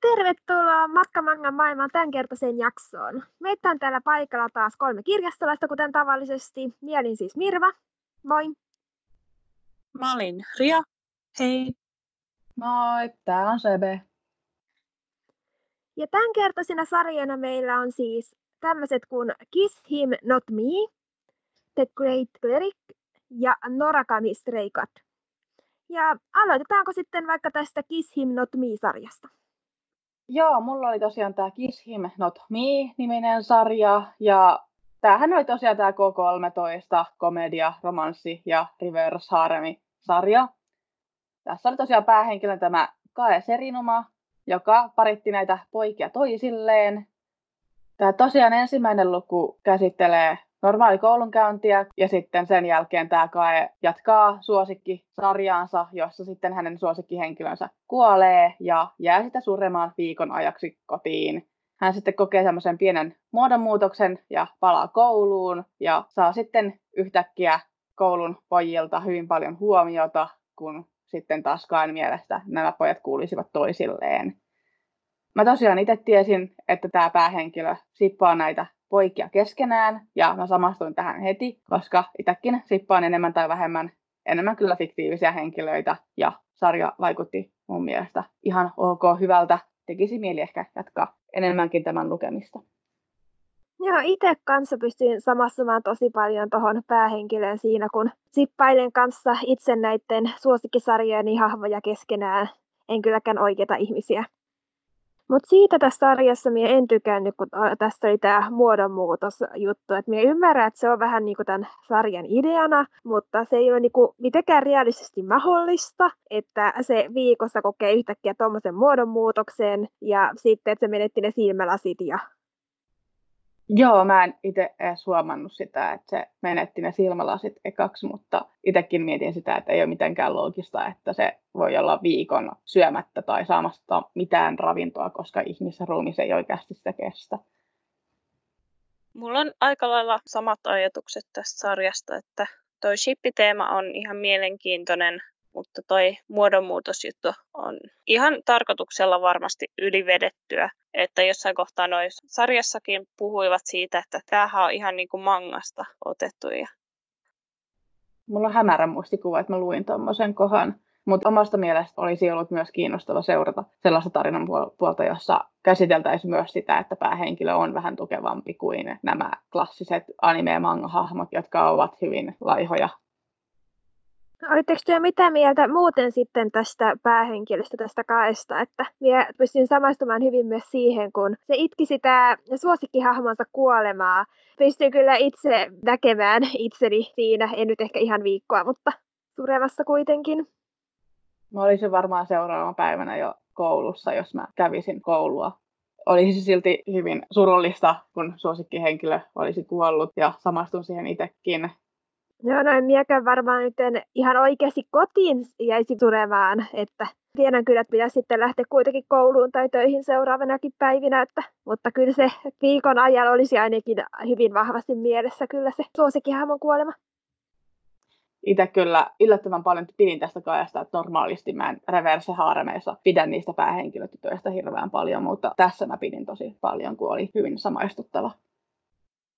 Tervetuloa Matkamangan maailman tämänkertaiseen jaksoon. Meitä on täällä paikalla taas kolme kirjastolaista, kuten tavallisesti. Mielin siis Mirva. Moi. Mä olin Ria. Hei. Moi, tää on Sebe. Ja tämänkertaisina sarjoina meillä on siis tämmöiset kuin Kiss Him Not Me, The Great Cleric ja Norakami Stray. Ja aloitetaanko sitten vaikka tästä Kiss Him Not Me-sarjasta? Joo, mulla oli tosiaan tämä Kiss Him Not Me-niminen sarja, ja tämähän oli tosiaan tämä K13 komedia, romanssi ja reverse haremi sarja. Tässä oli tosiaan päähenkilö tämä Kae Serinuma, joka paritti näitä poikia toisilleen. Tämä tosiaan ensimmäinen luku käsittelee normaali koulunkäyntiä ja sitten sen jälkeen tämä Kae jatkaa suosikkisarjaansa, jossa sitten hänen suosikkihenkilönsä kuolee ja jää sitä suremaan viikon ajaksi kotiin. Hän sitten kokee semmoisen pienen muodonmuutoksen ja palaa kouluun ja saa sitten yhtäkkiä koulun pojilta hyvin paljon huomiota, kun sitten taas Kaen mielestä nämä pojat kuulisivat toisilleen. Mä tosiaan itse tiesin, että tämä päähenkilö sippaa näitä poikia keskenään, ja mä samastuin tähän heti, koska itsekin sippaan enemmän tai vähemmän enemmän kyllä fiktiivisiä henkilöitä, ja sarja vaikutti mun mielestä ihan ok hyvältä. Tekisi mieli ehkä jatkaa enemmänkin tämän lukemista. Joo, itse kanssa pystyin samastumaan tosi paljon tuohon päähenkilöön siinä, kun sippailen kanssa itse näiden suosikkisarjojeni hahmoja keskenään. En kylläkään oikeita ihmisiä. Mutta siitä tässä sarjassa minä en tykännyt, kun tässä oli tämä muodonmuutosjuttu. Et minä ymmärrän, että se on vähän niin kuin tämän sarjan ideana, mutta se ei ole niin kuin mitenkään realistisesti mahdollista, että se viikossa kokee yhtäkkiä tuommoisen muodonmuutoksen ja sitten, että se menetti ne silmälasit ja Joo, mä en itse edes huomannut sitä, että se menetti ne silmälasit ekaksi, mutta itsekin mietin sitä, että ei ole mitenkään loogista, että se voi olla viikon syömättä tai saamasta mitään ravintoa, koska ihmisen ruumis ei oikeasti sitä kestä. Mulla on aika lailla samat ajatukset tästä sarjasta, että toi shippiteema on ihan mielenkiintoinen, mutta toi muodonmuutosjuttu on ihan tarkoituksella varmasti ylivedettyä. Että jossain kohtaa noissa sarjassakin puhuivat siitä, että tämähän on ihan niin kuin mangasta otettu. Ja... Mulla on hämärä muistikuva, että mä luin tuommoisen kohan. Mutta omasta mielestä olisi ollut myös kiinnostava seurata sellaista tarinan puolta, jossa käsiteltäisiin myös sitä, että päähenkilö on vähän tukevampi kuin nämä klassiset anime- ja manga-hahmot, jotka ovat hyvin laihoja Olitteko työ mitä mieltä muuten sitten tästä päähenkilöstä, tästä kaesta, että minä pystyn samastumaan hyvin myös siihen, kun se itki sitä suosikkihahmonsa kuolemaa. Pystyn kyllä itse näkemään itseni siinä, en nyt ehkä ihan viikkoa, mutta suremassa kuitenkin. Mä olisin varmaan seuraavana päivänä jo koulussa, jos mä kävisin koulua. Olisi silti hyvin surullista, kun suosikkihenkilö olisi kuollut ja samastun siihen itsekin. Joo, no en miekään varmaan nyt en ihan oikeasti kotiin jäisi tulemaan, että tiedän kyllä, että pitäisi sitten lähteä kuitenkin kouluun tai töihin seuraavanakin päivinä, että, mutta kyllä se viikon ajan olisi ainakin hyvin vahvasti mielessä kyllä se suosikkihahmon kuolema. Itse kyllä yllättävän paljon pidin tästä kaajasta, että normaalisti mä en reverse haaremeissa pidä niistä päähenkilötytöistä hirveän paljon, mutta tässä mä pidin tosi paljon, kun oli hyvin samaistuttava.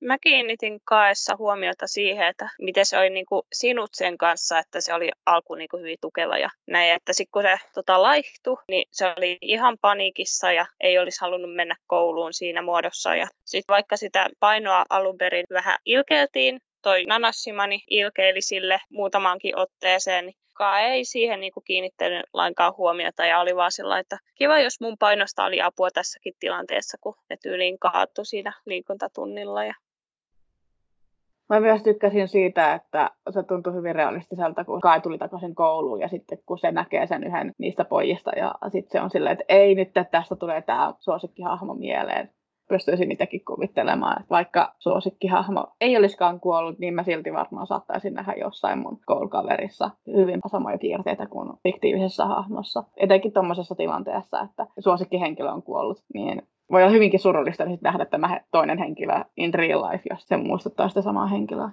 Mä kiinnitin kaessa huomiota siihen, että miten se oli niin kuin sinut sen kanssa, että se oli alku niin kuin hyvin tukeva ja näin. Että sitten kun se tota, laihtui, niin se oli ihan paniikissa ja ei olisi halunnut mennä kouluun siinä muodossa. Ja sitten vaikka sitä painoa alun perin vähän ilkeiltiin, toi Nanassimani ilkeili sille muutamankin otteeseen, niin ei siihen niin kuin kiinnittänyt lainkaan huomiota ja oli vaan sillä että kiva, jos mun painosta oli apua tässäkin tilanteessa, kun ne tyyliin kaattu siinä liikuntatunnilla ja Mä myös tykkäsin siitä, että se tuntui hyvin realistiselta, kun Kai tuli takaisin kouluun ja sitten kun se näkee sen yhden niistä pojista ja sitten se on silleen, että ei nyt, että tästä tulee tämä suosikkihahmo mieleen. Pystyisin itsekin kuvittelemaan, että vaikka suosikkihahmo ei olisikaan kuollut, niin mä silti varmaan saattaisin nähdä jossain mun koulukaverissa hyvin samoja piirteitä kuin fiktiivisessä hahmossa. Etenkin tuommoisessa tilanteessa, että suosikkihenkilö on kuollut, niin voi olla hyvinkin surullista nähdä tämä toinen henkilö in real life, jos se muistuttaa sitä samaa henkilöä.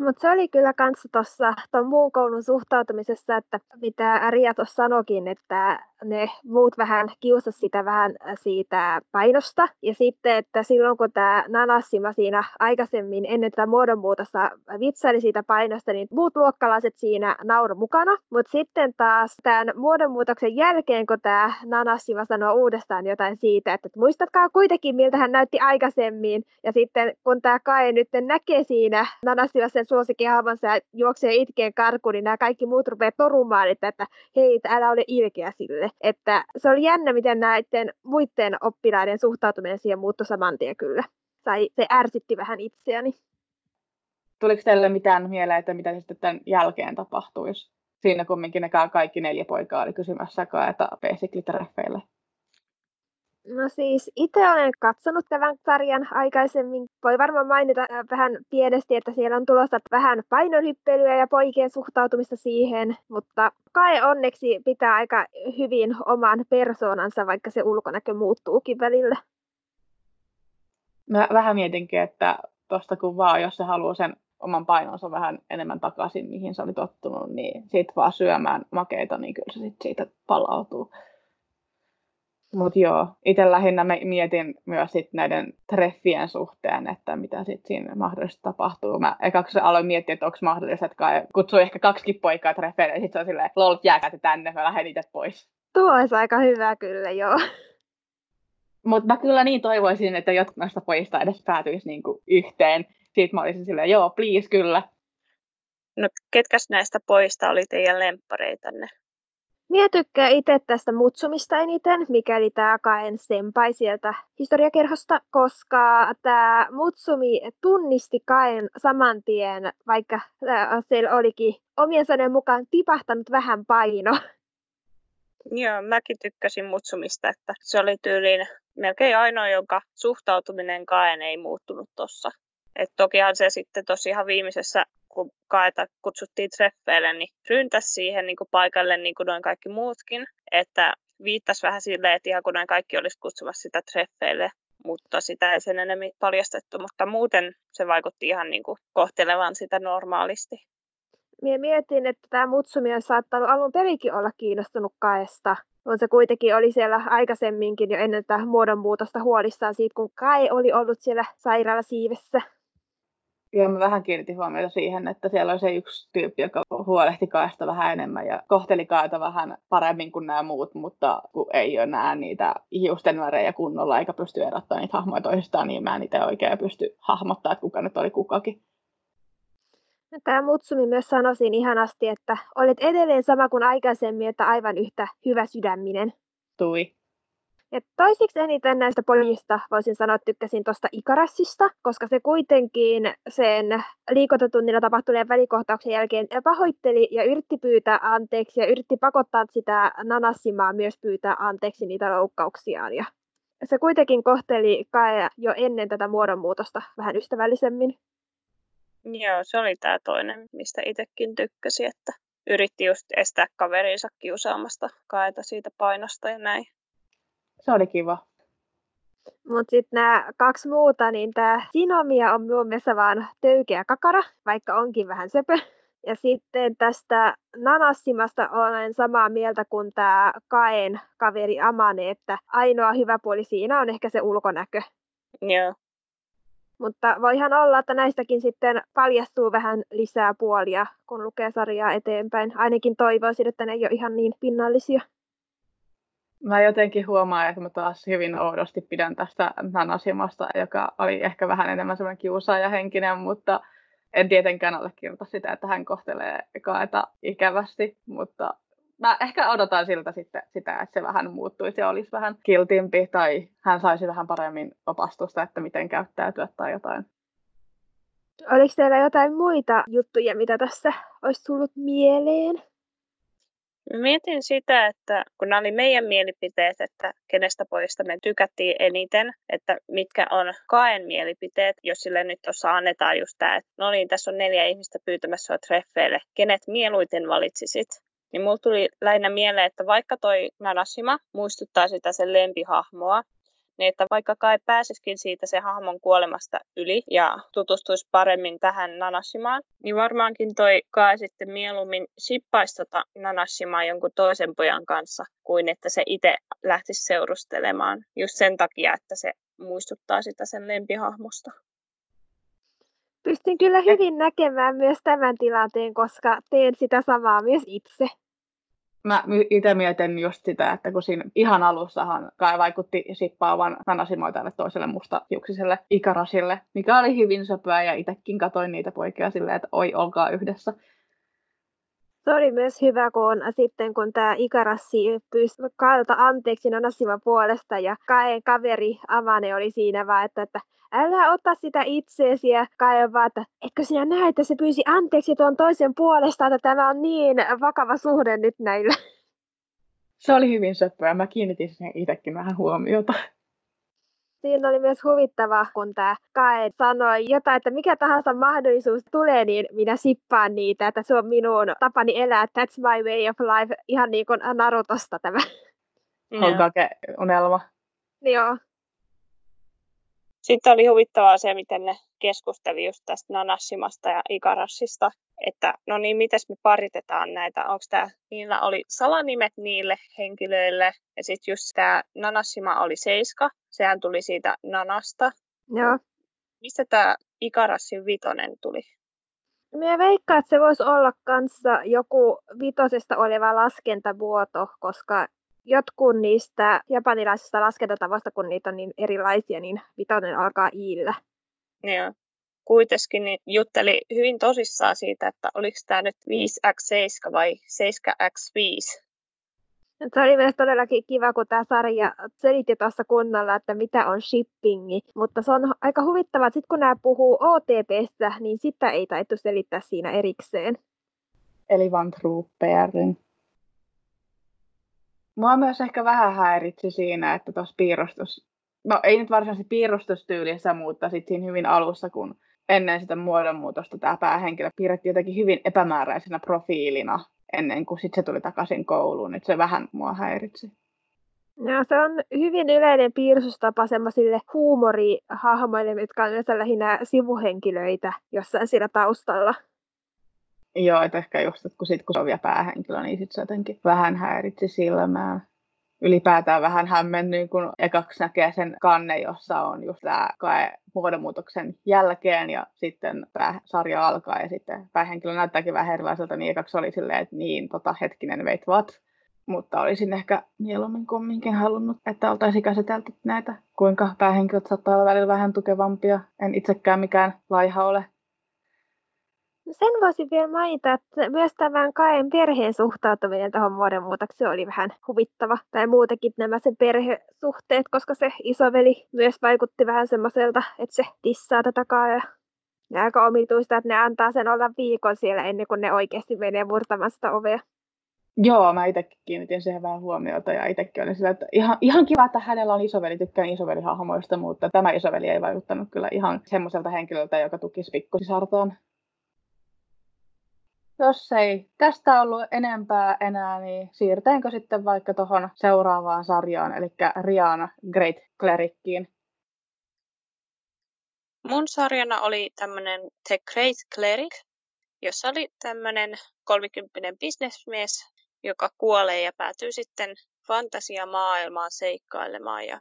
Mutta se oli kyllä kanssa tuossa tuon muun koulun suhtautumisessa, että mitä Ria tuossa sanokin, että ne muut vähän kiusas sitä vähän siitä painosta. Ja sitten, että silloin kun tämä Nanassima siinä aikaisemmin ennen tätä muodonmuutosta vitsaili siitä painosta, niin muut luokkalaiset siinä nauro mukana. Mutta sitten taas tämän muodonmuutoksen jälkeen, kun tämä Nanassima sanoo uudestaan jotain siitä, että muistatkaa kuitenkin, miltä hän näytti aikaisemmin. Ja sitten kun tämä Kai nyt näkee siinä Nanassima sen suosikkihahmonsa ja juoksee itkeen karkuun, niin nämä kaikki muut rupeaa torumaan, että, että hei, älä ole ilkeä sille. Että se oli jännä, miten näiden muiden oppilaiden suhtautuminen siihen muuttui saman tien kyllä. Tai se ärsytti vähän itseäni. Tuliko teille mitään mieleen, että mitä sitten tämän jälkeen tapahtuisi? Siinä kumminkin ne kaikki neljä poikaa oli kysymässä kaeta basically-treffeille. No siis itse olen katsonut tämän sarjan aikaisemmin. Voi varmaan mainita äh, vähän pienesti, että siellä on tulossa vähän painonhyppelyä ja poikien suhtautumista siihen, mutta kai onneksi pitää aika hyvin oman persoonansa, vaikka se ulkonäkö muuttuukin välillä. Mä vähän mietinkin, että tuosta kun vaan, jos se haluaa sen oman painonsa vähän enemmän takaisin, mihin se oli tottunut, niin siitä vaan syömään makeita, niin kyllä se sit siitä palautuu. Mutta joo, itse lähinnä mietin myös sit näiden treffien suhteen, että mitä sitten siinä mahdollisesti tapahtuu. Mä ekaksi aloin miettiä, että onko mahdollista, että kutsuu ehkä kaksi poikaa treffeille, ja sitten se on silleen, lol, jääkää tänne, mä lähden itse pois. Tuo olisi aika hyvä kyllä, joo. Mutta mä kyllä niin toivoisin, että jotkut näistä pojista edes päätyisi niinku yhteen. Siitä mä olisin silleen, joo, please, kyllä. No ketkäs näistä poista oli teidän lemppareitanne? Mie tykkään itse tästä Mutsumista eniten, mikäli tämä Kaen senpai sieltä historiakerhosta, koska tämä Mutsumi tunnisti Kaen saman tien, vaikka siellä olikin omien sanojen mukaan tipahtanut vähän paino. Joo, mäkin tykkäsin Mutsumista, että se oli tyyliin melkein ainoa, jonka suhtautuminen Kaen ei muuttunut tuossa. Et tokihan se sitten tosiaan viimeisessä kun Kaeta kutsuttiin treffeille, niin ryntäs siihen niin kuin paikalle niin kuin noin kaikki muutkin. Että viittasi vähän silleen, että ihan kun noin kaikki olisi kutsumassa sitä treffeille, mutta sitä ei sen enemmän paljastettu. Mutta muuten se vaikutti ihan niin kuin kohtelevan sitä normaalisti. Mie mietin, että tämä Mutsumi on saattanut alun perinkin olla kiinnostunut Kaesta, mutta se kuitenkin oli siellä aikaisemminkin jo ennen tätä muodonmuutosta huolissaan siitä, kun Kai oli ollut siellä sairaala Joo, mä vähän kiinnitin huomiota siihen, että siellä oli se yksi tyyppi, joka huolehti kaasta vähän enemmän ja kohteli kaata vähän paremmin kuin nämä muut, mutta kun ei ole näe niitä hiusten värejä kunnolla eikä pysty erottamaan niitä hahmoja toisistaan, niin mä en itse oikein pysty hahmottaa, että kuka nyt oli kukakin. Tämä Mutsumi myös sanoi siinä ihanasti, että olet edelleen sama kuin aikaisemmin, että aivan yhtä hyvä sydäminen. Tui. Ja toisiksi eniten näistä pojista voisin sanoa, että tykkäsin tuosta Ikarassista, koska se kuitenkin sen liikuntatunnilla tapahtuneen välikohtauksen jälkeen pahoitteli ja yritti pyytää anteeksi ja yritti pakottaa sitä Nanassimaa myös pyytää anteeksi niitä loukkauksiaan. Ja se kuitenkin kohteli Kae jo ennen tätä muodonmuutosta vähän ystävällisemmin. Joo, se oli tämä toinen, mistä itsekin tykkäsi, että yritti just estää kaverinsa kiusaamasta Kaeta siitä painosta ja näin se oli kiva. Mutta sitten nämä kaksi muuta, niin tämä Sinomia on minun mielestä vaan töykeä kakara, vaikka onkin vähän söpö. Ja sitten tästä Nanassimasta olen samaa mieltä kuin tämä Kaen kaveri Amane, että ainoa hyvä puoli siinä on ehkä se ulkonäkö. Joo. Mutta voihan olla, että näistäkin sitten paljastuu vähän lisää puolia, kun lukee sarjaa eteenpäin. Ainakin toivoisin, että ne ei ole ihan niin pinnallisia. Mä jotenkin huomaan, että mä taas hyvin oudosti pidän tästä Nanasimasta, joka oli ehkä vähän enemmän semmoinen kiusaajahenkinen, mutta en tietenkään allekirjoita sitä, että hän kohtelee kaeta ikävästi, mutta mä ehkä odotan siltä sitten sitä, että se vähän muuttuisi ja olisi vähän kiltimpi tai hän saisi vähän paremmin opastusta, että miten käyttäytyä tai jotain. Oliko teillä jotain muita juttuja, mitä tässä olisi tullut mieleen? Mietin sitä, että kun nämä oli meidän mielipiteet, että kenestä poista me tykättiin eniten, että mitkä on kaen mielipiteet, jos sille nyt tuossa annetaan just tämä, että no niin, tässä on neljä ihmistä pyytämässä treffeille, kenet mieluiten valitsisit? Niin mulla tuli lähinnä mieleen, että vaikka toi Nanashima muistuttaa sitä sen lempihahmoa, niin että vaikka kai pääsisikin siitä se hahmon kuolemasta yli ja tutustuisi paremmin tähän Nanashimaan, niin varmaankin toi kai sitten mieluummin shippaisi tota Nanashimaa jonkun toisen pojan kanssa, kuin että se itse lähtisi seurustelemaan just sen takia, että se muistuttaa sitä sen lempihahmosta. Pystyn kyllä hyvin näkemään myös tämän tilanteen, koska teen sitä samaa myös itse. Mä itse mietin just sitä, että kun siinä ihan alussahan Kai vaikutti sippaavan Nanasimo tälle toiselle mustahiuksiselle Ikarasille, mikä oli hyvin söpöä ja itsekin katoin niitä poikia silleen, että oi, olkaa yhdessä. Se oli myös hyvä, kun sitten kun tämä Ikarassi pyysi Kailta anteeksi Nanasiman puolesta ja Kaen kaveri Avane oli siinä vaan, että, että älä ota sitä itseesi ja Kai vaan, että etkö sinä näe, että se pyysi anteeksi tuon toisen puolesta, että tämä on niin vakava suhde nyt näillä. Se oli hyvin söppöä. Mä kiinnitin siihen itsekin vähän huomiota. Siinä oli myös huvittava, kun tämä Kae sanoi jotain, että mikä tahansa mahdollisuus tulee, niin minä sippaan niitä, että se on minun tapani elää, that's my way of life, ihan niin kuin Narutosta tämä. Hokage unelma. Joo. Sitten oli huvittavaa se, miten ne keskusteli just tästä Nanassimasta ja Ikarassista, että no niin, miten me paritetaan näitä, onko tämä, niillä oli salanimet niille henkilöille, ja sitten just tämä Nanassima oli seiska, sehän tuli siitä Nanasta. Joo. Mistä tämä Ikarassin vitonen tuli? Minä veikkaan, että se voisi olla kanssa joku vitosesta oleva laskentavuoto, koska jotkut niistä japanilaisista laskentatavoista, kun niitä on niin erilaisia, niin vitonen alkaa iillä. Joo. Kuitenkin niin jutteli hyvin tosissaan siitä, että oliko tämä nyt 5x7 vai 7x5. Se oli myös todellakin kiva, kun tämä sarja selitti tuossa kunnolla, että mitä on shippingi. Mutta se on aika huvittavaa, että sitten kun nämä puhuu OTPstä, niin sitä ei taittu selittää siinä erikseen. Eli vaan trooperin. Mua myös ehkä vähän häiritsi siinä, että tuossa piirustus, no ei nyt varsinaisesti piirustustyylissä, mutta sitten siinä hyvin alussa, kun ennen sitä muodonmuutosta tämä päähenkilö piirretti jotenkin hyvin epämääräisenä profiilina ennen kuin sitten se tuli takaisin kouluun, että se vähän mua häiritsi. No, se on hyvin yleinen piirrostapa semmoisille huumorihahmoille, jotka on yleensä lähinnä sivuhenkilöitä jossain siinä taustalla. Joo, että ehkä just, että kun, sit, kun se on vielä päähenkilö, niin sitten se jotenkin vähän häiritsi silmää. Ylipäätään vähän hämmennyt, kun ekaksi näkee sen kanne, jossa on just tämä kae muodonmuutoksen jälkeen ja sitten tämä sarja alkaa ja sitten päähenkilö näyttääkin vähän erilaiselta, niin ekaksi oli silleen, että niin, tota, hetkinen, wait what? Mutta olisin ehkä mieluummin kumminkin halunnut, että oltaisiin käsitelty näitä, kuinka päähenkilöt saattaa olla välillä vähän tukevampia. En itsekään mikään laiha ole sen voisin vielä mainita, että myös tämän Kaen perheen suhtautuminen tähän muodonmuutokseen oli vähän huvittava. Tai muutenkin nämä sen perhesuhteet, koska se isoveli myös vaikutti vähän semmoiselta, että se tissaa tätä Kaea. Ja aika omituista, että ne antaa sen olla viikon siellä ennen kuin ne oikeasti menee murtamaan sitä ovea. Joo, mä itsekin kiinnitin siihen vähän huomiota ja itsekin olin sillä, että ihan, ihan kiva, että hänellä on isoveli, tykkään isovelihahmoista, mutta tämä isoveli ei vaikuttanut kyllä ihan semmoiselta henkilöltä, joka tukisi pikkusisartaan. Jos ei tästä ollut enempää enää, niin siirtäänkö sitten vaikka tuohon seuraavaan sarjaan, eli Riana Great Clerickiin. Mun sarjana oli tämmöinen The Great Cleric, jossa oli tämmöinen kolmikymppinen bisnesmies, joka kuolee ja päätyy sitten fantasiamaailmaan seikkailemaan ja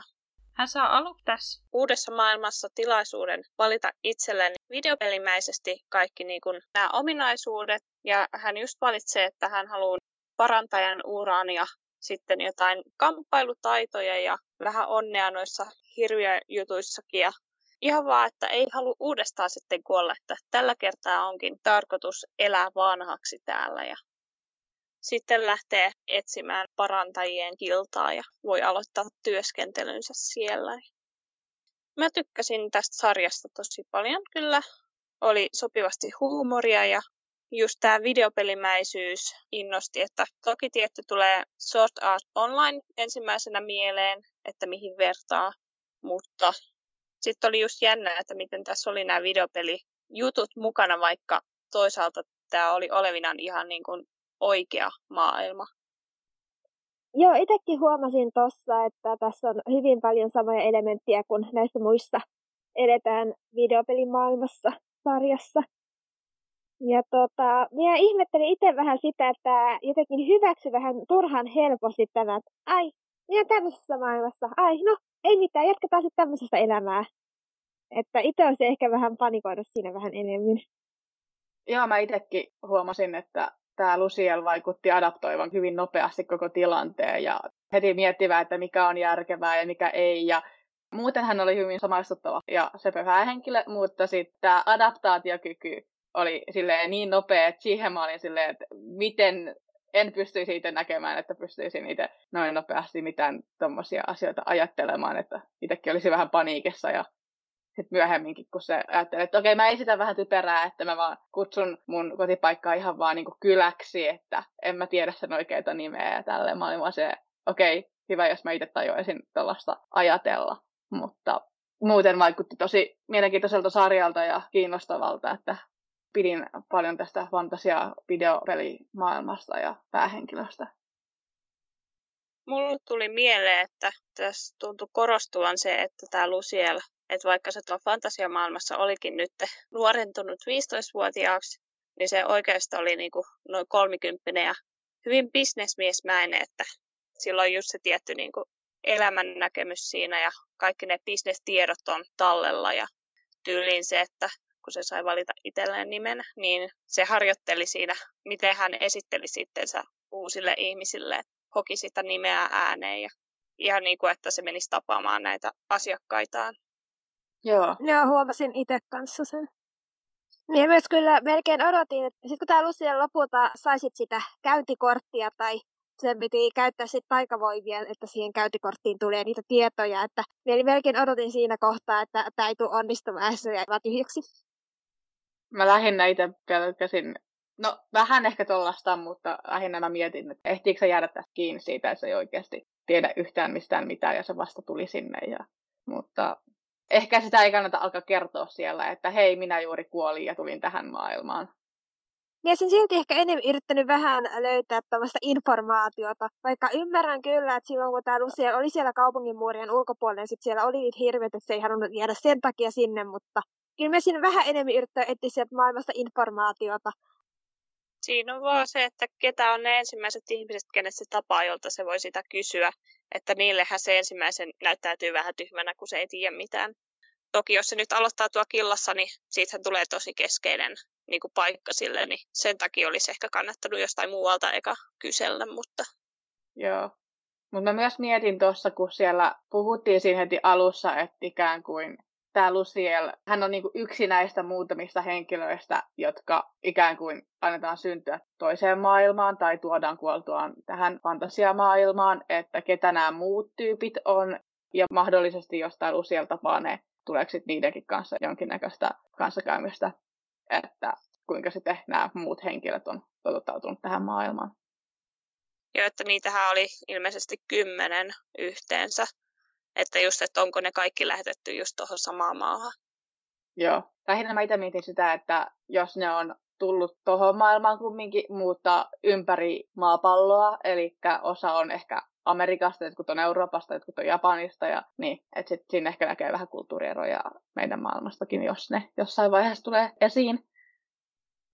hän saa aluksi tässä uudessa maailmassa tilaisuuden valita itselleen videopelimäisesti kaikki niin kuin nämä ominaisuudet. Ja hän just valitsee, että hän haluaa parantajan uraan ja sitten jotain kamppailutaitoja ja vähän onnea noissa jutuissakin. Ja ihan vaan, että ei halua uudestaan sitten kuolla, että tällä kertaa onkin tarkoitus elää vanhaksi täällä. Ja sitten lähtee etsimään parantajien kiltaa ja voi aloittaa työskentelynsä siellä. Mä tykkäsin tästä sarjasta tosi paljon kyllä. Oli sopivasti huumoria ja just tämä videopelimäisyys innosti, että toki tietty tulee Sword Art Online ensimmäisenä mieleen, että mihin vertaa, mutta sitten oli just jännä, että miten tässä oli nämä videopelijutut mukana, vaikka toisaalta tämä oli olevinaan ihan niin kuin oikea maailma. Joo, itsekin huomasin tuossa, että tässä on hyvin paljon samoja elementtejä kuin näissä muissa eletään videopelimaailmassa sarjassa. Ja tota, minä ihmettelin itse vähän sitä, että jotenkin hyväksy vähän turhan helposti tämä, että ai, minä tämmöisessä maailmassa, ai, no, ei mitään, jatketaan sitten tämmöisestä elämää. Että itse olisi ehkä vähän panikoida siinä vähän enemmän. Joo, mä itsekin huomasin, että tämä Luciel vaikutti adaptoivan hyvin nopeasti koko tilanteen ja heti miettivää, että mikä on järkevää ja mikä ei. Ja muuten hän oli hyvin samaistuttava ja se henkilö, mutta sitten tämä adaptaatiokyky oli silleen niin nopea, että siihen mä olin silleen, että miten en pystyisi itse näkemään, että pystyisin itse noin nopeasti mitään tuommoisia asioita ajattelemaan, että itsekin olisi vähän paniikissa ja sitten myöhemminkin, kun se ajattelee, että okei, mä esitän vähän typerää, että mä vaan kutsun mun kotipaikkaa ihan vaan niin kyläksi, että en mä tiedä sen oikeita nimeä ja tälleen. Mä olin vaan se, okei, hyvä, jos mä itse tajuaisin tällaista ajatella. Mutta muuten vaikutti tosi mielenkiintoiselta sarjalta ja kiinnostavalta, että pidin paljon tästä fantasia videopelimaailmasta ja päähenkilöstä. Mulle tuli mieleen, että tässä tuntui korostuvan se, että tämä Luciel, että vaikka se tuolla fantasiamaailmassa olikin nyt nuorentunut 15-vuotiaaksi, niin se oikeastaan oli niin kuin noin kolmikymppinen ja hyvin bisnesmiesmäinen, että silloin just se tietty niin kuin elämän näkemys siinä ja kaikki ne bisnestiedot on tallella ja tyyliin se, että kun se sai valita itselleen nimen, niin se harjoitteli siinä, miten hän esitteli sittensä uusille ihmisille, hoki sitä nimeä ääneen ja ihan niin kuin, että se menisi tapaamaan näitä asiakkaitaan. Joo. Joo, huomasin itse kanssa sen. Niin myös kyllä melkein odotin, että sitten kun tämä Lucia lopulta saisit sitä käyntikorttia tai sen piti käyttää sitten taikavoimia, että siihen käyntikorttiin tulee niitä tietoja, että melkein odotin siinä kohtaa, että tämä ei tule onnistumaan ja se jää tyhjäksi. Mä lähinnä itse pelkäsin, no vähän ehkä tuollaista, mutta lähinnä mä mietin, että ehtiikö se jäädä tästä kiinni siitä, että se ei oikeasti tiedä yhtään mistään mitään ja se vasta tuli sinne. Ja, mutta ehkä sitä ei kannata alkaa kertoa siellä, että hei, minä juuri kuolin ja tulin tähän maailmaan. Ja sen silti ehkä enemmän yrittänyt vähän löytää tällaista informaatiota, vaikka ymmärrän kyllä, että silloin kun tämä Lucia oli siellä kaupungin muurien ulkopuolella, niin sitten siellä oli niitä hirveitä, että se ei halunnut jäädä sen takia sinne, mutta kyllä me siinä vähän enemmän yrittää etsiä sieltä maailmasta informaatiota. Siinä on vaan se, että ketä on ne ensimmäiset ihmiset, kenet se tapaa, jolta se voi sitä kysyä. Että niillehän se ensimmäisen näyttäytyy vähän tyhmänä, kun se ei tiedä mitään. Toki jos se nyt aloittaa tuo killassa, niin siitähän tulee tosi keskeinen niin kuin paikka sille, niin sen takia olisi ehkä kannattanut jostain muualta eka kysellä, mutta... Joo. Mutta mä myös mietin tuossa, kun siellä puhuttiin siinä heti alussa, että ikään kuin tämä Luciel, hän on niinku yksi näistä muutamista henkilöistä, jotka ikään kuin annetaan syntyä toiseen maailmaan tai tuodaan kuoltuaan tähän fantasiamaailmaan, että ketä nämä muut tyypit on ja mahdollisesti jos tämä Luciel tapaa ne, tuleeko sitten niidenkin kanssa jonkinnäköistä kanssakäymistä, että kuinka sitten nämä muut henkilöt on totuttautunut tähän maailmaan. Joo, että niitähän oli ilmeisesti kymmenen yhteensä. Että just, että onko ne kaikki lähetetty just tuohon samaan maahan. Joo. Lähinnä mä itse mietin sitä, että jos ne on tullut tuohon maailmaan kumminkin, mutta ympäri maapalloa, eli osa on ehkä Amerikasta, jotkut on Euroopasta, jotkut on Japanista, ja niin, että sitten siinä ehkä näkee vähän kulttuurieroja meidän maailmastakin, jos ne jossain vaiheessa tulee esiin.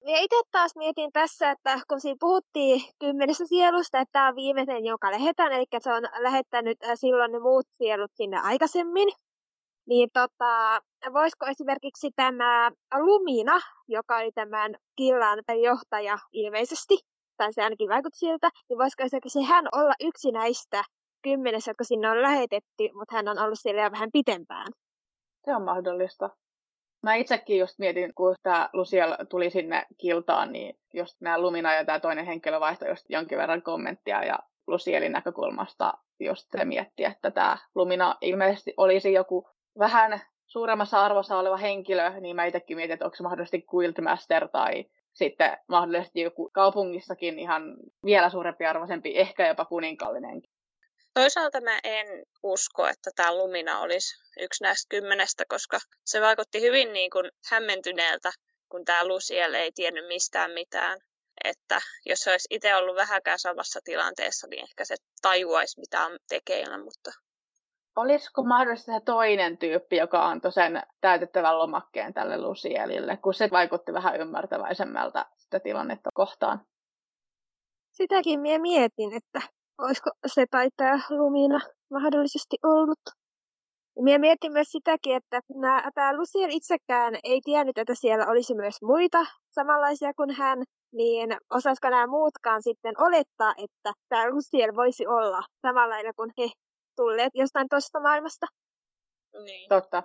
Ja itse taas mietin tässä, että kun siinä puhuttiin kymmenestä sielusta, että tämä on viimeinen, joka lähetään, eli se on lähettänyt äh, silloin ne muut sielut sinne aikaisemmin, niin tota, voisiko esimerkiksi tämä Lumina, joka oli tämän killan johtaja ilmeisesti, tai se ainakin vaikutti siltä, niin voisiko esimerkiksi hän olla yksi näistä kymmenessä, jotka sinne on lähetetty, mutta hän on ollut siellä jo vähän pitempään. Se on mahdollista. Mä itsekin just mietin, kun tämä Luciel tuli sinne kiltaan, niin just nämä Lumina ja tämä toinen henkilö vaihtoi just jonkin verran kommenttia ja Lucielin näkökulmasta just se mietti, että tämä Lumina ilmeisesti olisi joku vähän suuremmassa arvossa oleva henkilö, niin mä itsekin mietin, että onko se mahdollisesti Quiltmaster tai sitten mahdollisesti joku kaupungissakin ihan vielä suurempi arvoisempi, ehkä jopa kuninkallinenkin. Toisaalta mä en usko, että tämä Lumina olisi yksi näistä kymmenestä, koska se vaikutti hyvin niin kuin hämmentyneeltä, kun tämä Luciel ei tiennyt mistään mitään. että jos se olisi itse ollut vähäkään samassa tilanteessa, niin ehkä se tajuaisi, mitä on tekeillä, mutta Olisiko mahdollisesti se toinen tyyppi, joka antoi sen täytettävän lomakkeen tälle Lusielille, kun se vaikutti vähän ymmärtäväisemmältä sitä tilannetta kohtaan? Sitäkin minä mietin, että olisiko se taitaa Lumina mahdollisesti ollut. Minä mietin myös sitäkin, että tämä Luciel itsekään ei tiennyt, että siellä olisi myös muita samanlaisia kuin hän, niin osaisiko nämä muutkaan sitten olettaa, että tämä Luciel voisi olla samanlainen kuin he tulleet jostain toisesta maailmasta. niin. Totta.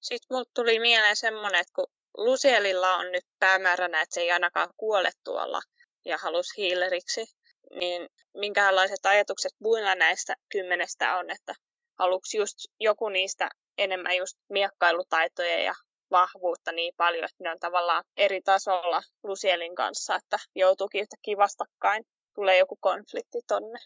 Sitten mulle tuli mieleen semmoinen, että kun Lucielilla on nyt päämääränä, että se ei ainakaan kuole tuolla ja halusi hiileriksi, niin minkälaiset ajatukset muilla näistä kymmenestä on, että haluksi just joku niistä enemmän just miekkailutaitoja ja vahvuutta niin paljon, että ne on tavallaan eri tasolla Lucielin kanssa, että joutuukin yhtä kivastakkain, tulee joku konflikti tonne.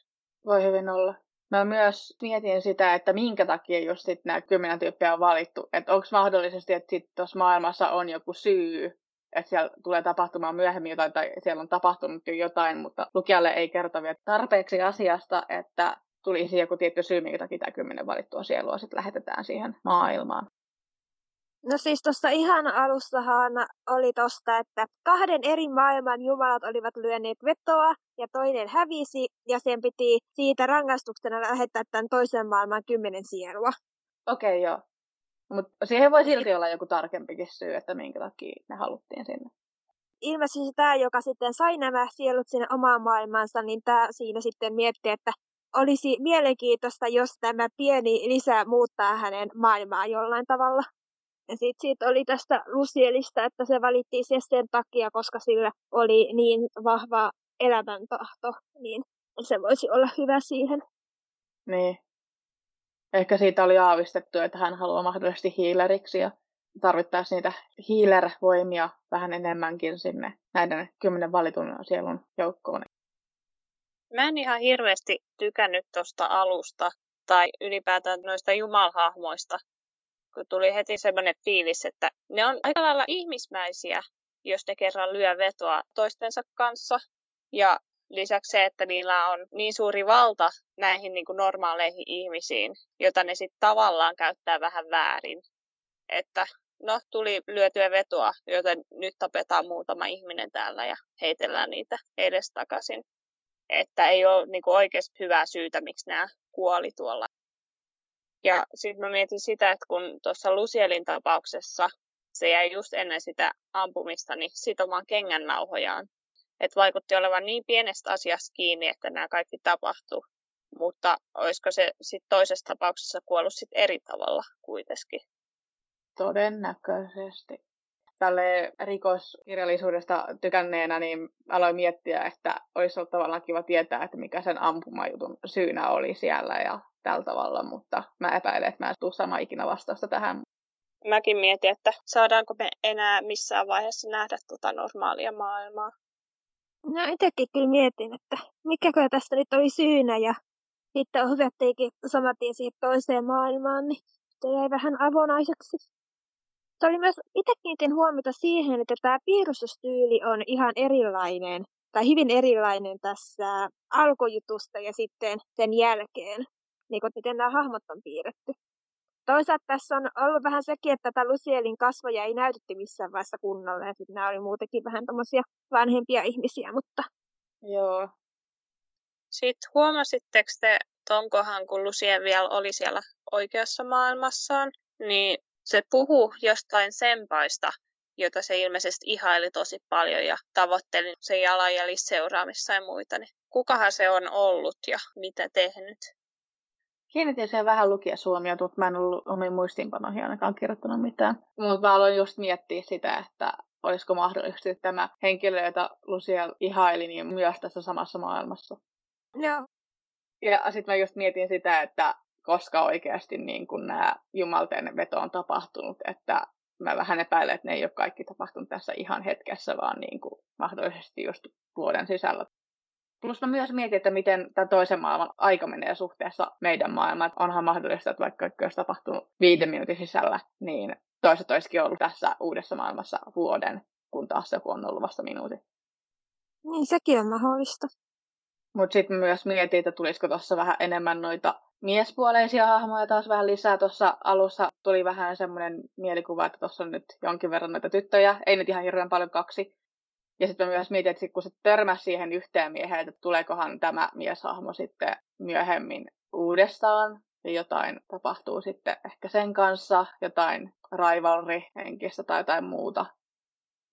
Voi hyvin olla. Mä myös mietin sitä, että minkä takia just sit nämä kymmenen tyyppiä on valittu. Että onko mahdollisesti, että sitten tuossa maailmassa on joku syy, että siellä tulee tapahtumaan myöhemmin jotain tai siellä on tapahtunut jo jotain, mutta lukijalle ei kerta vielä tarpeeksi asiasta, että tulisi joku tietty syy, minkä takia tämä kymmenen valittua sielua sitten lähetetään siihen maailmaan. No siis tuossa ihan alussahan oli tosta, että kahden eri maailman jumalat olivat lyöneet vetoa ja toinen hävisi ja sen piti siitä rangaistuksena lähettää tämän toisen maailman kymmenen sielua. Okei, okay, joo. Mutta siihen voi silti olla joku tarkempikin syy, että minkä takia ne haluttiin sinne. Ilmeisesti tämä, joka sitten sai nämä sielut sinne omaan maailmansa, niin tämä siinä sitten mietti, että olisi mielenkiintoista, jos tämä pieni lisä muuttaa hänen maailmaa jollain tavalla. Ja sitten siitä oli tästä Lusielista, että se valittiin se sen takia, koska sillä oli niin vahva elämäntahto, niin se voisi olla hyvä siihen. Niin. Ehkä siitä oli aavistettu, että hän haluaa mahdollisesti hiileriksi ja tarvittaisiin niitä healer-voimia vähän enemmänkin sinne näiden kymmenen valitun sielun joukkoon. Mä en ihan hirveästi tykännyt tuosta alusta tai ylipäätään noista jumalhahmoista, kun tuli heti semmoinen fiilis, että ne on aika lailla ihmismäisiä, jos ne kerran lyö vetoa toistensa kanssa. Ja lisäksi se, että niillä on niin suuri valta näihin niin kuin normaaleihin ihmisiin, jota ne sitten tavallaan käyttää vähän väärin. Että no, tuli lyötyä vetoa, joten nyt tapetaan muutama ihminen täällä ja heitellään niitä edestakaisin. Että ei ole niin kuin oikeasti hyvää syytä, miksi nämä kuoli tuolla. Ja sitten mä mietin sitä, että kun tuossa Lusielin tapauksessa se jäi just ennen sitä ampumista niin sitomaan kengän nauhojaan. Että vaikutti olevan niin pienestä asiasta kiinni, että nämä kaikki tapahtuu. Mutta olisiko se sitten toisessa tapauksessa kuollut sit eri tavalla kuitenkin? Todennäköisesti. Tälle rikoskirjallisuudesta tykänneenä, niin aloin miettiä, että olisi ollut tavallaan kiva tietää, että mikä sen ampumajutun syynä oli siellä ja tällä tavalla, mutta mä epäilen, että mä en tule sama ikinä vastausta tähän. Mäkin mietin, että saadaanko me enää missään vaiheessa nähdä tuota normaalia maailmaa. No itsekin kyllä mietin, että mikäkö tästä nyt oli syynä ja sitten on hyvätteikin saman siihen toiseen maailmaan, niin se jäi vähän avonaiseksi. Se oli myös, itse kiinnitin huomiota siihen, että tämä piirustustyyli on ihan erilainen, tai hyvin erilainen tässä alkujutusta ja sitten sen jälkeen niin kuin, miten nämä hahmot on piirretty. Toisaalta tässä on ollut vähän sekin, että tätä Lucielin kasvoja ei näytetty missään vaiheessa kunnolla, ja sitten nämä oli muutenkin vähän tämmöisiä vanhempia ihmisiä, mutta... Joo. Sitten huomasitteko te tonkohan, kun Lucien vielä oli siellä oikeassa maailmassaan, niin se puhuu jostain sempaista, jota se ilmeisesti ihaili tosi paljon ja tavoitteli sen jalanjäljissä seuraamissa ja muita. Niin kukahan se on ollut ja mitä tehnyt? Kiinnitin sen vähän lukia suomia, mutta mä en ollut omiin muistiinpanoihin ainakaan kirjoittanut mitään. Mutta mä aloin just miettiä sitä, että olisiko mahdollisesti tämä henkilö, jota Lucia ihaili, niin myös tässä samassa maailmassa. Joo. Ja sitten mä just mietin sitä, että koska oikeasti niin kun nämä jumalten veto on tapahtunut, että mä vähän epäilen, että ne ei ole kaikki tapahtunut tässä ihan hetkessä, vaan niin kuin mahdollisesti just vuoden sisällä. Plus mä myös mietin, että miten tämä toisen maailman aika menee suhteessa meidän maailmaan. Onhan mahdollista, että vaikka olisi tapahtunut viiden minuutin sisällä, niin toiset olisikin ollut tässä uudessa maailmassa vuoden, kun taas joku on ollut vasta minuutin. Niin, sekin on mahdollista. Mutta sitten myös mietin, että tulisiko tuossa vähän enemmän noita miespuoleisia hahmoja taas vähän lisää. Tuossa alussa tuli vähän semmoinen mielikuva, että tuossa on nyt jonkin verran noita tyttöjä. Ei nyt ihan hirveän paljon kaksi. Ja sitten myös mietin, että sit kun se törmäsi siihen yhteen mieheen, että tuleekohan tämä mieshahmo sitten myöhemmin uudestaan. Ja jotain tapahtuu sitten ehkä sen kanssa, jotain rivalry-henkistä tai jotain muuta.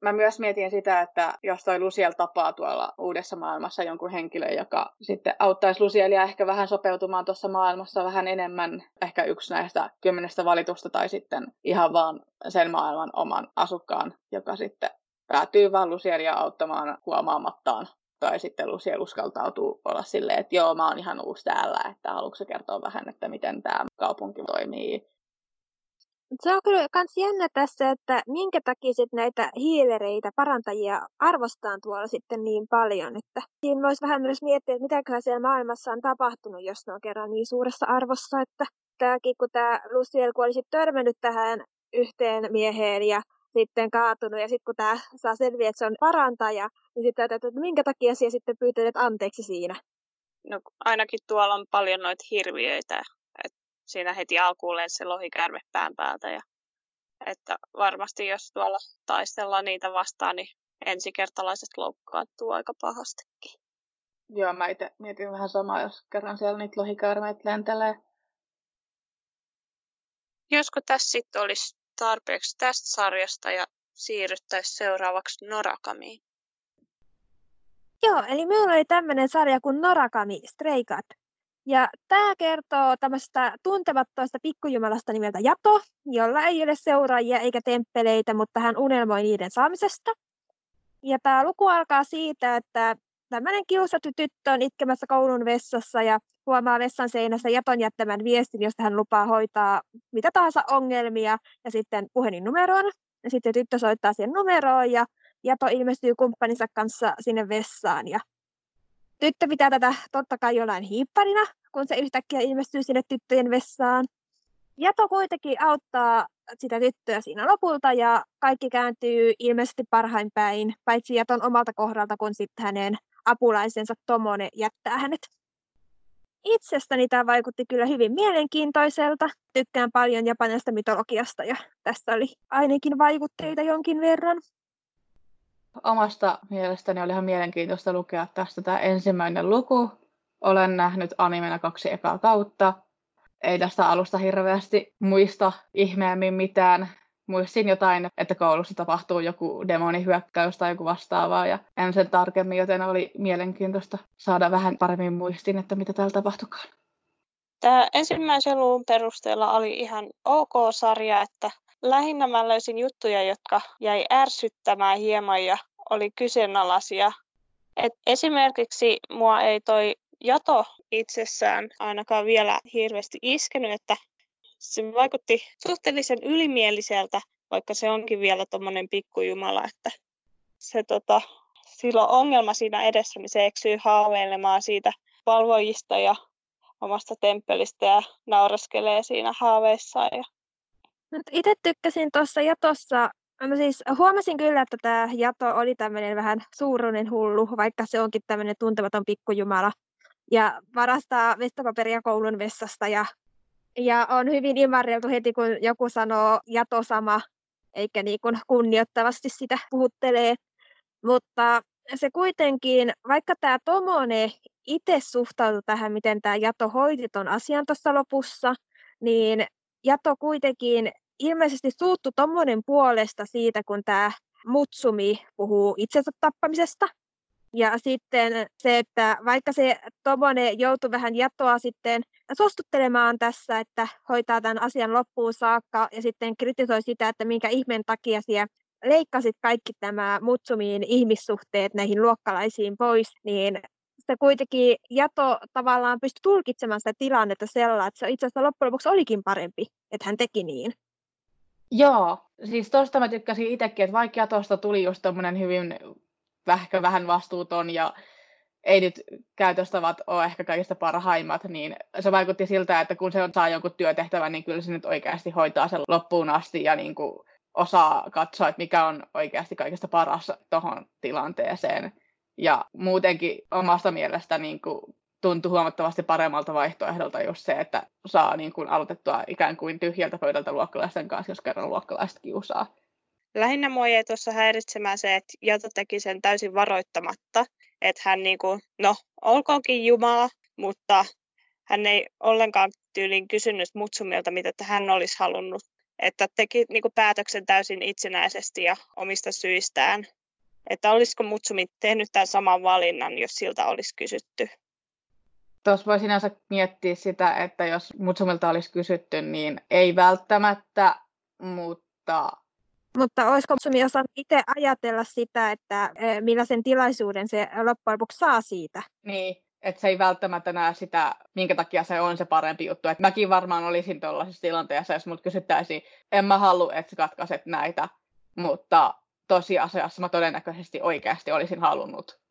Mä myös mietin sitä, että jos toi Luciel tapaa tuolla uudessa maailmassa jonkun henkilön, joka sitten auttaisi Lucielia ehkä vähän sopeutumaan tuossa maailmassa vähän enemmän, ehkä yksi näistä kymmenestä valitusta tai sitten ihan vaan sen maailman oman asukkaan, joka sitten päätyy vaan Lucielia auttamaan huomaamattaan. Tai sitten Luciel uskaltautuu olla silleen, että joo, mä oon ihan uusi täällä, että haluatko kertoa vähän, että miten tämä kaupunki toimii se on kyllä kans jännä tässä, että minkä takia sit näitä hiilereitä, parantajia arvostaan tuolla sitten niin paljon. Että siinä voisi vähän myös miettiä, että mitäköhän siellä maailmassa on tapahtunut, jos ne on kerran niin suuressa arvossa. Että tämäkin, kun tämä Luciel, kun olisi törmännyt tähän yhteen mieheen ja sitten kaatunut. Ja sitten kun tämä saa selviä, että se on parantaja, niin sitten että minkä takia siellä sitten pyytänyt anteeksi siinä? No ainakin tuolla on paljon noita hirviöitä siinä heti alkuun se lohikärme pään päältä. Ja, että varmasti jos tuolla taistellaan niitä vastaan, niin ensikertalaiset loukkaantuu aika pahastikin. Joo, mä itse mietin vähän samaa, jos kerran siellä niitä lohikäärmeitä lentelee. Josko tässä sitten olisi tarpeeksi tästä sarjasta ja siirryttäisiin seuraavaksi Norakamiin? Joo, eli meillä oli tämmöinen sarja kuin Norakami Stray Cat. Ja tämä kertoo tämmöistä tuntemattomasta pikkujumalasta nimeltä Jato, jolla ei ole seuraajia eikä temppeleitä, mutta hän unelmoi niiden saamisesta. Ja tämä luku alkaa siitä, että tämmöinen kiusattu tyttö on itkemässä koulun vessassa ja huomaa vessan seinässä Jaton jättämän viestin, josta hän lupaa hoitaa mitä tahansa ongelmia ja sitten puhelinnumeroon. Ja sitten tyttö soittaa siihen numeroon ja Jato ilmestyy kumppaninsa kanssa sinne vessaan ja Tyttö pitää tätä totta kai jollain hiipparina, kun se yhtäkkiä ilmestyy sinne tyttöjen vessaan. Jato kuitenkin auttaa sitä tyttöä siinä lopulta ja kaikki kääntyy ilmeisesti parhain päin, paitsi Jaton omalta kohdalta, kun sitten hänen apulaisensa Tomone jättää hänet. Itsestäni tämä vaikutti kyllä hyvin mielenkiintoiselta. Tykkään paljon japanista mytologiasta ja tästä oli ainakin vaikutteita jonkin verran omasta mielestäni oli ihan mielenkiintoista lukea tästä tämä ensimmäinen luku. Olen nähnyt animena kaksi ekaa kautta. Ei tästä alusta hirveästi muista ihmeemmin mitään. Muistin jotain, että koulussa tapahtuu joku demonihyökkäys tai joku vastaavaa ja en sen tarkemmin, joten oli mielenkiintoista saada vähän paremmin muistin, että mitä täällä tapahtukaan. Tämä ensimmäisen luvun perusteella oli ihan ok sarja, että lähinnä mä löysin juttuja, jotka jäi ärsyttämään hieman ja oli kyseenalaisia. Et esimerkiksi mua ei toi jato itsessään ainakaan vielä hirveästi iskenyt, että se vaikutti suhteellisen ylimieliseltä, vaikka se onkin vielä tuommoinen pikkujumala, että se tota, silloin ongelma siinä edessä, niin se eksyy haaveilemaan siitä valvojista ja omasta temppelistä ja nauraskelee siinä haaveissaan. Ja itse tykkäsin tuossa Jatossa, mä siis huomasin kyllä, että tämä Jato oli tämmöinen vähän suuruinen hullu, vaikka se onkin tämmöinen tuntematon pikkujumala. Ja varastaa vessapaperia koulun vessasta ja, ja on hyvin imarreltu heti, kun joku sanoo Jato sama, eikä niin kuin kunnioittavasti sitä puhuttelee. Mutta se kuitenkin, vaikka tämä Tomone itse suhtautui tähän, miten tämä Jato hoiti ton asian tuossa lopussa, niin Jato kuitenkin ilmeisesti suuttu tommonen puolesta siitä, kun tämä Mutsumi puhuu itsensä tappamisesta. Ja sitten se, että vaikka se Tomone joutui vähän jatoa sitten suostuttelemaan tässä, että hoitaa tämän asian loppuun saakka ja sitten kritisoi sitä, että minkä ihmeen takia siellä leikkasit kaikki tämä Mutsumiin ihmissuhteet näihin luokkalaisiin pois, niin se kuitenkin Jato tavallaan pystyi tulkitsemaan sitä tilannetta sellainen, että se itse asiassa loppujen lopuksi olikin parempi, että hän teki niin. Joo, siis tosta mä tykkäsin itsekin, että vaikka tuosta tuli just tommonen hyvin vähkä vähän vastuuton ja ei nyt käytöstavat ole ehkä kaikista parhaimmat, niin se vaikutti siltä, että kun se saa jonkun työtehtävän, niin kyllä se nyt oikeasti hoitaa sen loppuun asti ja niin kuin osaa katsoa, että mikä on oikeasti kaikista paras tuohon tilanteeseen. Ja muutenkin omasta mielestä niin kuin, tuntui huomattavasti paremmalta vaihtoehdolta just se, että saa niin kuin, aloitettua ikään kuin tyhjältä pöydältä luokkalaisten kanssa, jos kerran luokkalaiset kiusaa. Lähinnä mua jäi tuossa häiritsemään se, että Jato teki sen täysin varoittamatta. Että hän niin kuin, no olkoonkin Jumala, mutta hän ei ollenkaan tyyliin kysynyt Mutsumilta, mitä hän olisi halunnut. Että teki niin kuin päätöksen täysin itsenäisesti ja omista syistään. Että olisiko Mutsumi tehnyt tämän saman valinnan, jos siltä olisi kysytty. Tuossa voi sinänsä miettiä sitä, että jos Mutsumilta olisi kysytty, niin ei välttämättä, mutta mutta olisiko Sumi osannut itse ajatella sitä, että e, millaisen tilaisuuden se loppujen lopuksi saa siitä? Niin, että se ei välttämättä näe sitä, minkä takia se on se parempi juttu. Et mäkin varmaan olisin tuollaisessa tilanteessa, jos mut kysyttäisiin, en mä halua, että sä katkaiset näitä, mutta tosiasiassa mä todennäköisesti oikeasti olisin halunnut.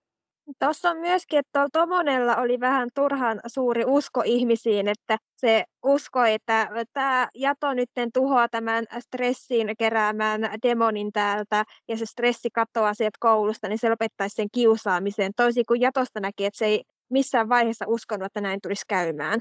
Tuossa on myöskin, että Tomonella oli vähän turhan suuri usko ihmisiin, että se uskoi, että tämä jato nyt tuhoaa tämän stressin keräämään demonin täältä ja se stressi katoaa sieltä koulusta, niin se lopettaisi sen kiusaamisen. Toisin kuin jatosta näki, että se ei missään vaiheessa uskonut, että näin tulisi käymään.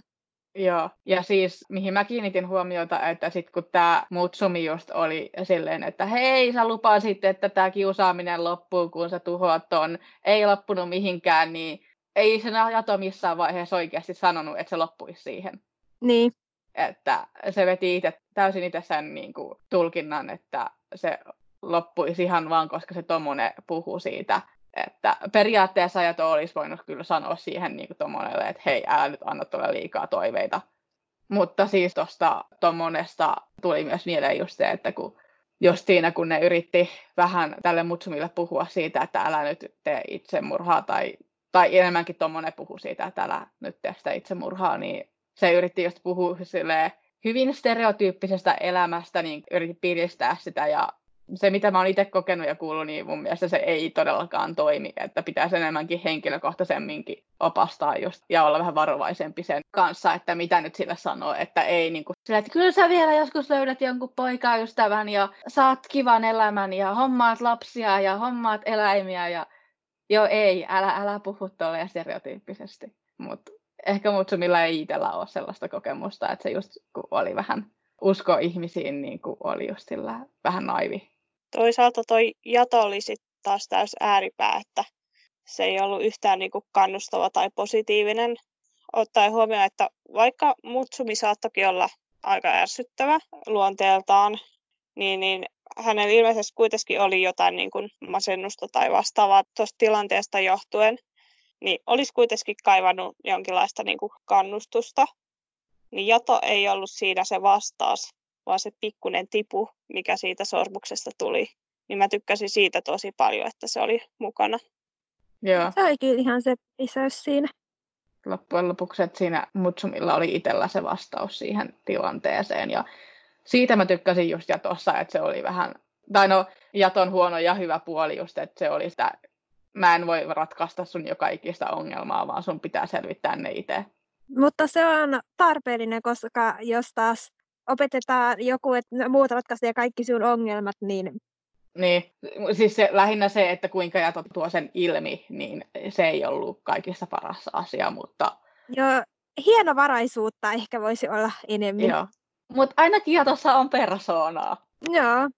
Joo, ja siis mihin mä kiinnitin huomiota, että sitten kun tämä Mutsumi just oli silleen, että hei, sä lupasit, että tämä kiusaaminen loppuu, kun sä tuhoat ton, ei loppunut mihinkään, niin ei se Jato missään vaiheessa oikeasti sanonut, että se loppuisi siihen. Niin. Että se veti itse, täysin itse sen niin kuin, tulkinnan, että se loppuisi ihan vaan, koska se Tomone puhuu siitä, että periaatteessa ajato olisi voinut kyllä sanoa siihen niin Tomonelle, että hei, älä nyt anna tuolle liikaa toiveita. Mutta siis tuosta Tomonesta tuli myös mieleen just se, että kun just siinä, kun ne yritti vähän tälle Mutsumille puhua siitä, että älä nyt tee itsemurhaa, tai, tai enemmänkin Tomone puhuu siitä, että älä nyt tee sitä itsemurhaa, niin se yritti just puhua hyvin stereotyyppisestä elämästä, niin yritti piristää sitä ja se, mitä mä oon itse kokenut ja kuullut, niin mun mielestä se ei todellakaan toimi, että pitäisi enemmänkin henkilökohtaisemminkin opastaa just, ja olla vähän varovaisempi sen kanssa, että mitä nyt sille sanoo, että ei niin kuin, sillä, että kyllä sä vielä joskus löydät jonkun poikaystävän ja saat kivan elämän ja hommaat lapsia ja hommaat eläimiä ja joo ei, älä, älä puhu tolleen stereotyyppisesti, mutta ehkä Mutsumilla ei itsellä ole sellaista kokemusta, että se just kun oli vähän usko ihmisiin, niin kuin oli just sillä vähän naivi toisaalta toi jato oli sitten taas täys ääripää, että se ei ollut yhtään niin kuin kannustava tai positiivinen, ottaen huomioon, että vaikka Mutsumi saattokin olla aika ärsyttävä luonteeltaan, niin, niin hänellä ilmeisesti kuitenkin oli jotain niin kuin masennusta tai vastaavaa tuosta tilanteesta johtuen, niin olisi kuitenkin kaivannut jonkinlaista niin kuin kannustusta. Niin Jato ei ollut siinä se vastaus, vaan se pikkunen tipu, mikä siitä sormuksesta tuli. Niin mä tykkäsin siitä tosi paljon, että se oli mukana. Joo. Se olikin ihan se lisäys siinä. Loppujen lopuksi, että siinä Mutsumilla oli itsellä se vastaus siihen tilanteeseen. Ja siitä mä tykkäsin just Jatossa, että se oli vähän, tai no Jaton huono ja hyvä puoli just, että se oli sitä, mä en voi ratkaista sun joka ikistä ongelmaa, vaan sun pitää selvittää ne itse. Mutta se on tarpeellinen, koska jos taas opetetaan joku, että muut ratkaisee kaikki sun ongelmat, niin... Niin, siis se, lähinnä se, että kuinka Jato tuo sen ilmi, niin se ei ollut kaikista paras asia, mutta... Joo, hienovaraisuutta ehkä voisi olla enemmän. Joo, mutta ainakin Jatossa on persoonaa. Joo.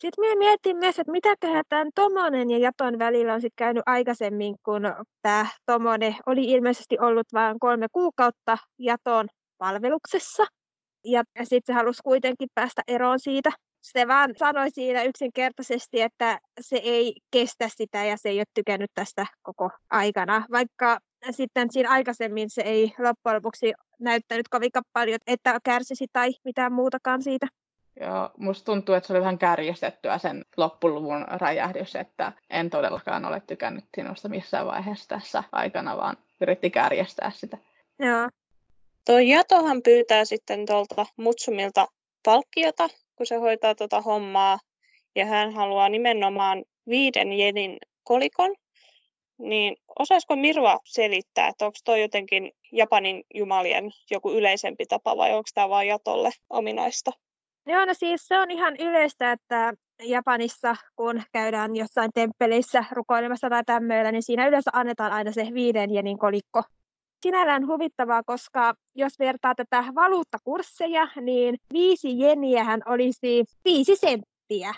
Sitten minä mietin myös, että mitäköhän tämän Tomonen ja Jaton välillä on sitten käynyt aikaisemmin, kun tämä Tomone oli ilmeisesti ollut vain kolme kuukautta Jaton palveluksessa. Ja sitten se halusi kuitenkin päästä eroon siitä. Se vaan sanoi siinä yksinkertaisesti, että se ei kestä sitä ja se ei ole tykännyt tästä koko aikana. Vaikka sitten siinä aikaisemmin se ei loppujen lopuksi näyttänyt kovin paljon, että kärsisi tai mitään muutakaan siitä. Joo, musta tuntuu, että se oli vähän kärjestettyä sen loppuluvun räjähdys, että en todellakaan ole tykännyt sinusta missään vaiheessa tässä aikana, vaan yritti kärjestää sitä. Joo. Tuo Jatohan pyytää sitten tuolta Mutsumilta palkkiota, kun se hoitaa tuota hommaa. Ja hän haluaa nimenomaan viiden jenin kolikon. Niin osaisiko Mirva selittää, että onko tuo jotenkin Japanin jumalien joku yleisempi tapa vai onko tämä vain Jatolle ominaista? Joo, no siis se on ihan yleistä, että Japanissa, kun käydään jossain temppeleissä rukoilemassa tai tämmöillä, niin siinä yleensä annetaan aina se viiden jenin kolikko. Sinällään huvittavaa, koska jos vertaa tätä valuuttakursseja, niin viisi jeniähän olisi viisi senttiä.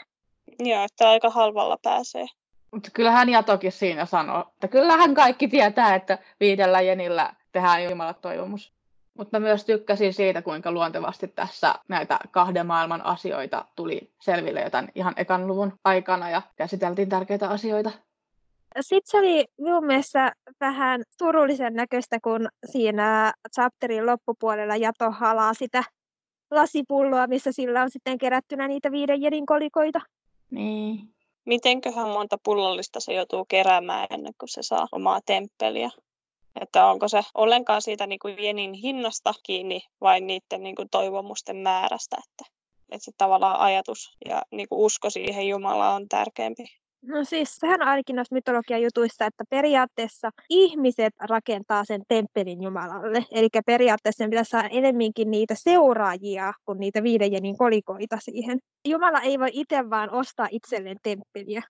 Joo, että aika halvalla pääsee. Mutta kyllähän Jatokin siinä sanoo, että kyllähän kaikki tietää, että viidellä jenillä tehdään Jumalat toivomus. Mutta myös tykkäsin siitä, kuinka luontevasti tässä näitä kahden maailman asioita tuli selville jo tämän ihan ekan luvun aikana ja käsiteltiin tärkeitä asioita. Sitten se oli minun mielestä vähän surullisen näköistä, kun siinä chapterin loppupuolella Jato halaa sitä lasipulloa, missä sillä on sitten kerättynä niitä viiden jedin kolikoita. Niin. Mitenköhän monta pullollista se joutuu keräämään ennen kuin se saa omaa temppeliä? Että onko se ollenkaan siitä niin kuin jenin hinnasta kiinni vai niiden niin kuin toivomusten määrästä, että, että se tavallaan ajatus ja niin kuin usko siihen Jumalaan on tärkeämpi. No siis sehän on ainakin noissa mytologian jutuissa, että periaatteessa ihmiset rakentaa sen temppelin Jumalalle. Eli periaatteessa pitäisi saada enemminkin niitä seuraajia kuin niitä viiden jenin kolikoita siihen. Jumala ei voi itse vaan ostaa itselleen temppeliä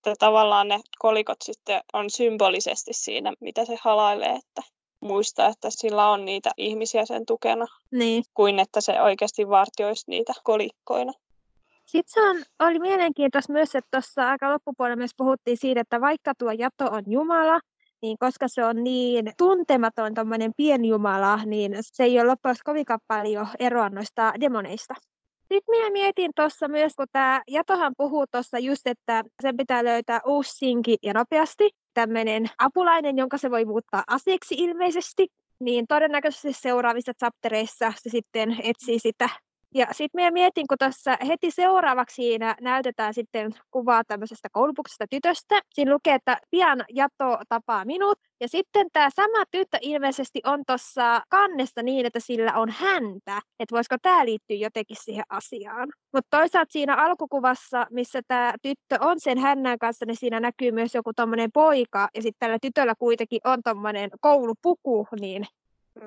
että tavallaan ne kolikot sitten on symbolisesti siinä, mitä se halailee, että muistaa, että sillä on niitä ihmisiä sen tukena, niin. kuin että se oikeasti vartioisi niitä kolikkoina. Sitten se on, oli mielenkiintoista myös, että tuossa aika loppupuolella myös puhuttiin siitä, että vaikka tuo jato on Jumala, niin koska se on niin tuntematon tuommoinen pienjumala, niin se ei ole loppujen kovinkaan paljon eroa noista demoneista. Sitten minä mietin tuossa myös, kun tämä Jatohan puhuu tuossa just, että sen pitää löytää uusi sinki ja nopeasti. Tämmöinen apulainen, jonka se voi muuttaa aseeksi ilmeisesti. Niin todennäköisesti seuraavissa chaptereissa se sitten etsii sitä ja sitten minä mietin, kun tuossa heti seuraavaksi siinä näytetään sitten kuvaa tämmöisestä koulupuksesta tytöstä. Siinä lukee, että pian Jato tapaa minut. Ja sitten tämä sama tyttö ilmeisesti on tuossa kannessa niin, että sillä on häntä. Että voisiko tämä liittyä jotenkin siihen asiaan. Mutta toisaalta siinä alkukuvassa, missä tämä tyttö on sen hännän kanssa, niin siinä näkyy myös joku tommonen poika. Ja sitten tällä tytöllä kuitenkin on tommonen koulupuku, niin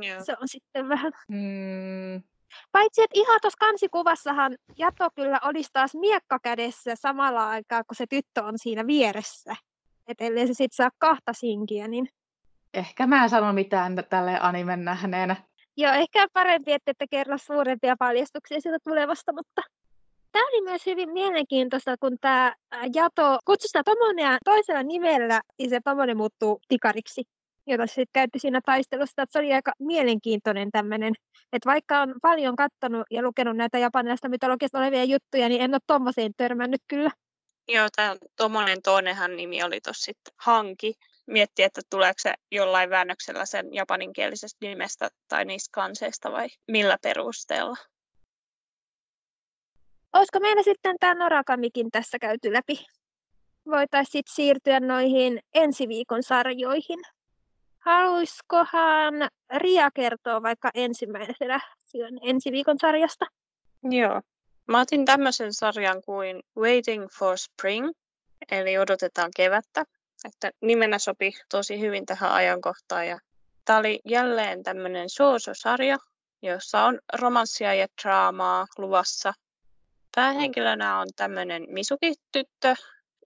Joo. se on sitten vähän... Mm, Paitsi, että ihan tuossa kansikuvassahan Jato kyllä olisi taas miekka kädessä samalla aikaa, kun se tyttö on siinä vieressä. Että ellei se sitten saa kahta sinkiä, niin... ehkä mä en sano mitään tälle animen nähneenä. Joo, ehkä parempi, että ette kerro suurempia paljastuksia siitä tulevasta, mutta... Tämä oli myös hyvin mielenkiintoista, kun tämä Jato kutsui sitä Tomonea toisella nimellä, niin se Tomone muuttuu tikariksi jota se käytti siinä taistelussa. Että se oli aika mielenkiintoinen tämmöinen, että vaikka on paljon katsonut ja lukenut näitä japanilaista mytologiasta olevia juttuja, niin en ole tuommoiseen törmännyt kyllä. Joo, tämä tuommoinen toinenhan nimi oli tuossa sitten Hanki. Mietti, että tuleeko se jollain väännöksellä sen japaninkielisestä nimestä tai niistä kanseista vai millä perusteella. Olisiko meillä sitten tämä Norakamikin tässä käyty läpi? Voitaisiin sitten siirtyä noihin ensi viikon sarjoihin. Haluaisikohan Ria kertoa vaikka ensimmäisenä ensi viikon sarjasta? Joo. Mä otin tämmöisen sarjan kuin Waiting for Spring, eli odotetaan kevättä. Että nimenä sopi tosi hyvin tähän ajankohtaan. Ja tämä oli jälleen tämmöinen shoujo-sarja, jossa on romanssia ja draamaa luvassa. Päähenkilönä on tämmöinen Misuki-tyttö,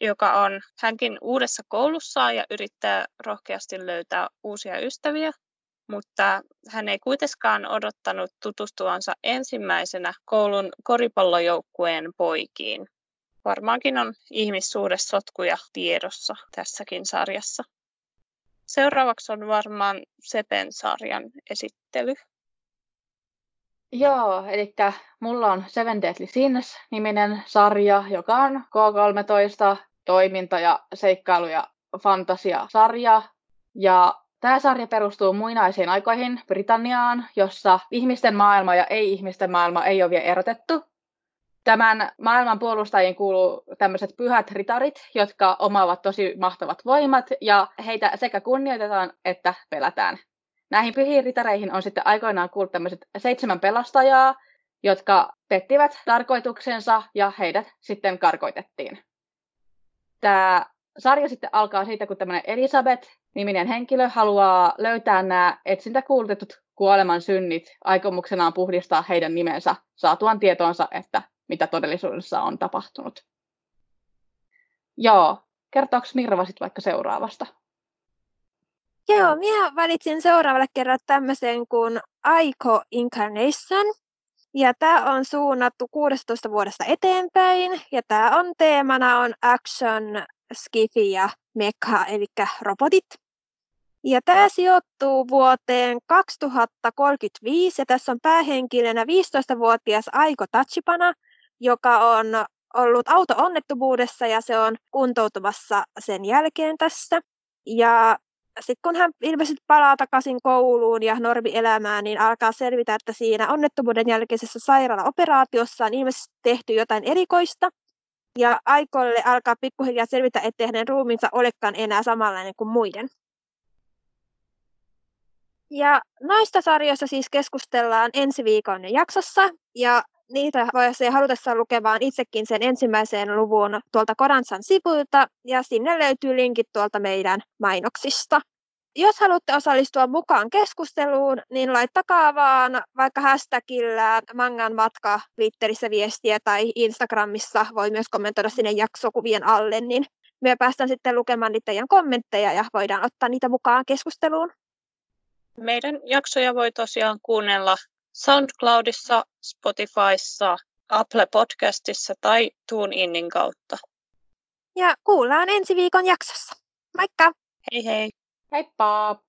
joka on hänkin uudessa koulussa ja yrittää rohkeasti löytää uusia ystäviä, mutta hän ei kuitenkaan odottanut tutustuansa ensimmäisenä koulun koripallojoukkueen poikiin. Varmaankin on ihmissuhdesotkuja tiedossa tässäkin sarjassa. Seuraavaksi on varmaan Sepen sarjan esittely. Joo, eli mulla on Seven Deadly Sins-niminen sarja, joka on K13 toiminta- ja seikkailu- ja fantasiasarja. Ja tämä sarja perustuu muinaisiin aikoihin Britanniaan, jossa ihmisten maailma ja ei-ihmisten maailma ei ole vielä erotettu. Tämän maailman puolustajiin kuuluu tämmöiset pyhät ritarit, jotka omaavat tosi mahtavat voimat, ja heitä sekä kunnioitetaan että pelätään. Näihin pyhiin ritareihin on sitten aikoinaan kuullut tämmöiset seitsemän pelastajaa, jotka pettivät tarkoituksensa ja heidät sitten karkoitettiin. Tämä sarja sitten alkaa siitä, kun tämmöinen Elisabeth-niminen henkilö haluaa löytää nämä etsintäkuulutetut kuoleman synnit aikomuksenaan puhdistaa heidän nimensä saatuan tietoonsa, että mitä todellisuudessa on tapahtunut. Joo. Kertooko Mirva sitten vaikka seuraavasta? Joo, minä valitsin seuraavalle kerralle tämmöisen kuin Aiko Incarnation. Ja tämä on suunnattu 16 vuodesta eteenpäin. Ja tämä on teemana on action, skifi ja mecha, eli robotit. Ja tämä sijoittuu vuoteen 2035 ja tässä on päähenkilönä 15-vuotias Aiko Tachipana, joka on ollut auto-onnettomuudessa ja se on kuntoutumassa sen jälkeen tässä. Ja sitten kun hän ilmeisesti palaa takaisin kouluun ja normielämään, niin alkaa selvitä, että siinä onnettomuuden jälkeisessä sairaalaoperaatiossa on ilmeisesti tehty jotain erikoista. Ja aikoille alkaa pikkuhiljaa selvitä, ettei hänen ruumiinsa olekaan enää samanlainen kuin muiden. Ja noista sarjoista siis keskustellaan ensi viikon jaksossa. Ja niitä voi halutessaan lukemaan itsekin sen ensimmäisen luvun tuolta Koransan sivuilta, ja sinne löytyy linkit tuolta meidän mainoksista. Jos haluatte osallistua mukaan keskusteluun, niin laittakaa vaan vaikka hashtagillä Mangan matka Twitterissä viestiä tai Instagramissa voi myös kommentoida sinne jaksokuvien alle, niin me päästään sitten lukemaan niitä teidän kommentteja ja voidaan ottaa niitä mukaan keskusteluun. Meidän jaksoja voi tosiaan kuunnella SoundCloudissa, Spotifyssa, Apple Podcastissa tai TuneInin kautta. Ja kuullaan ensi viikon jaksossa. Moikka! Hei hei! Heippa!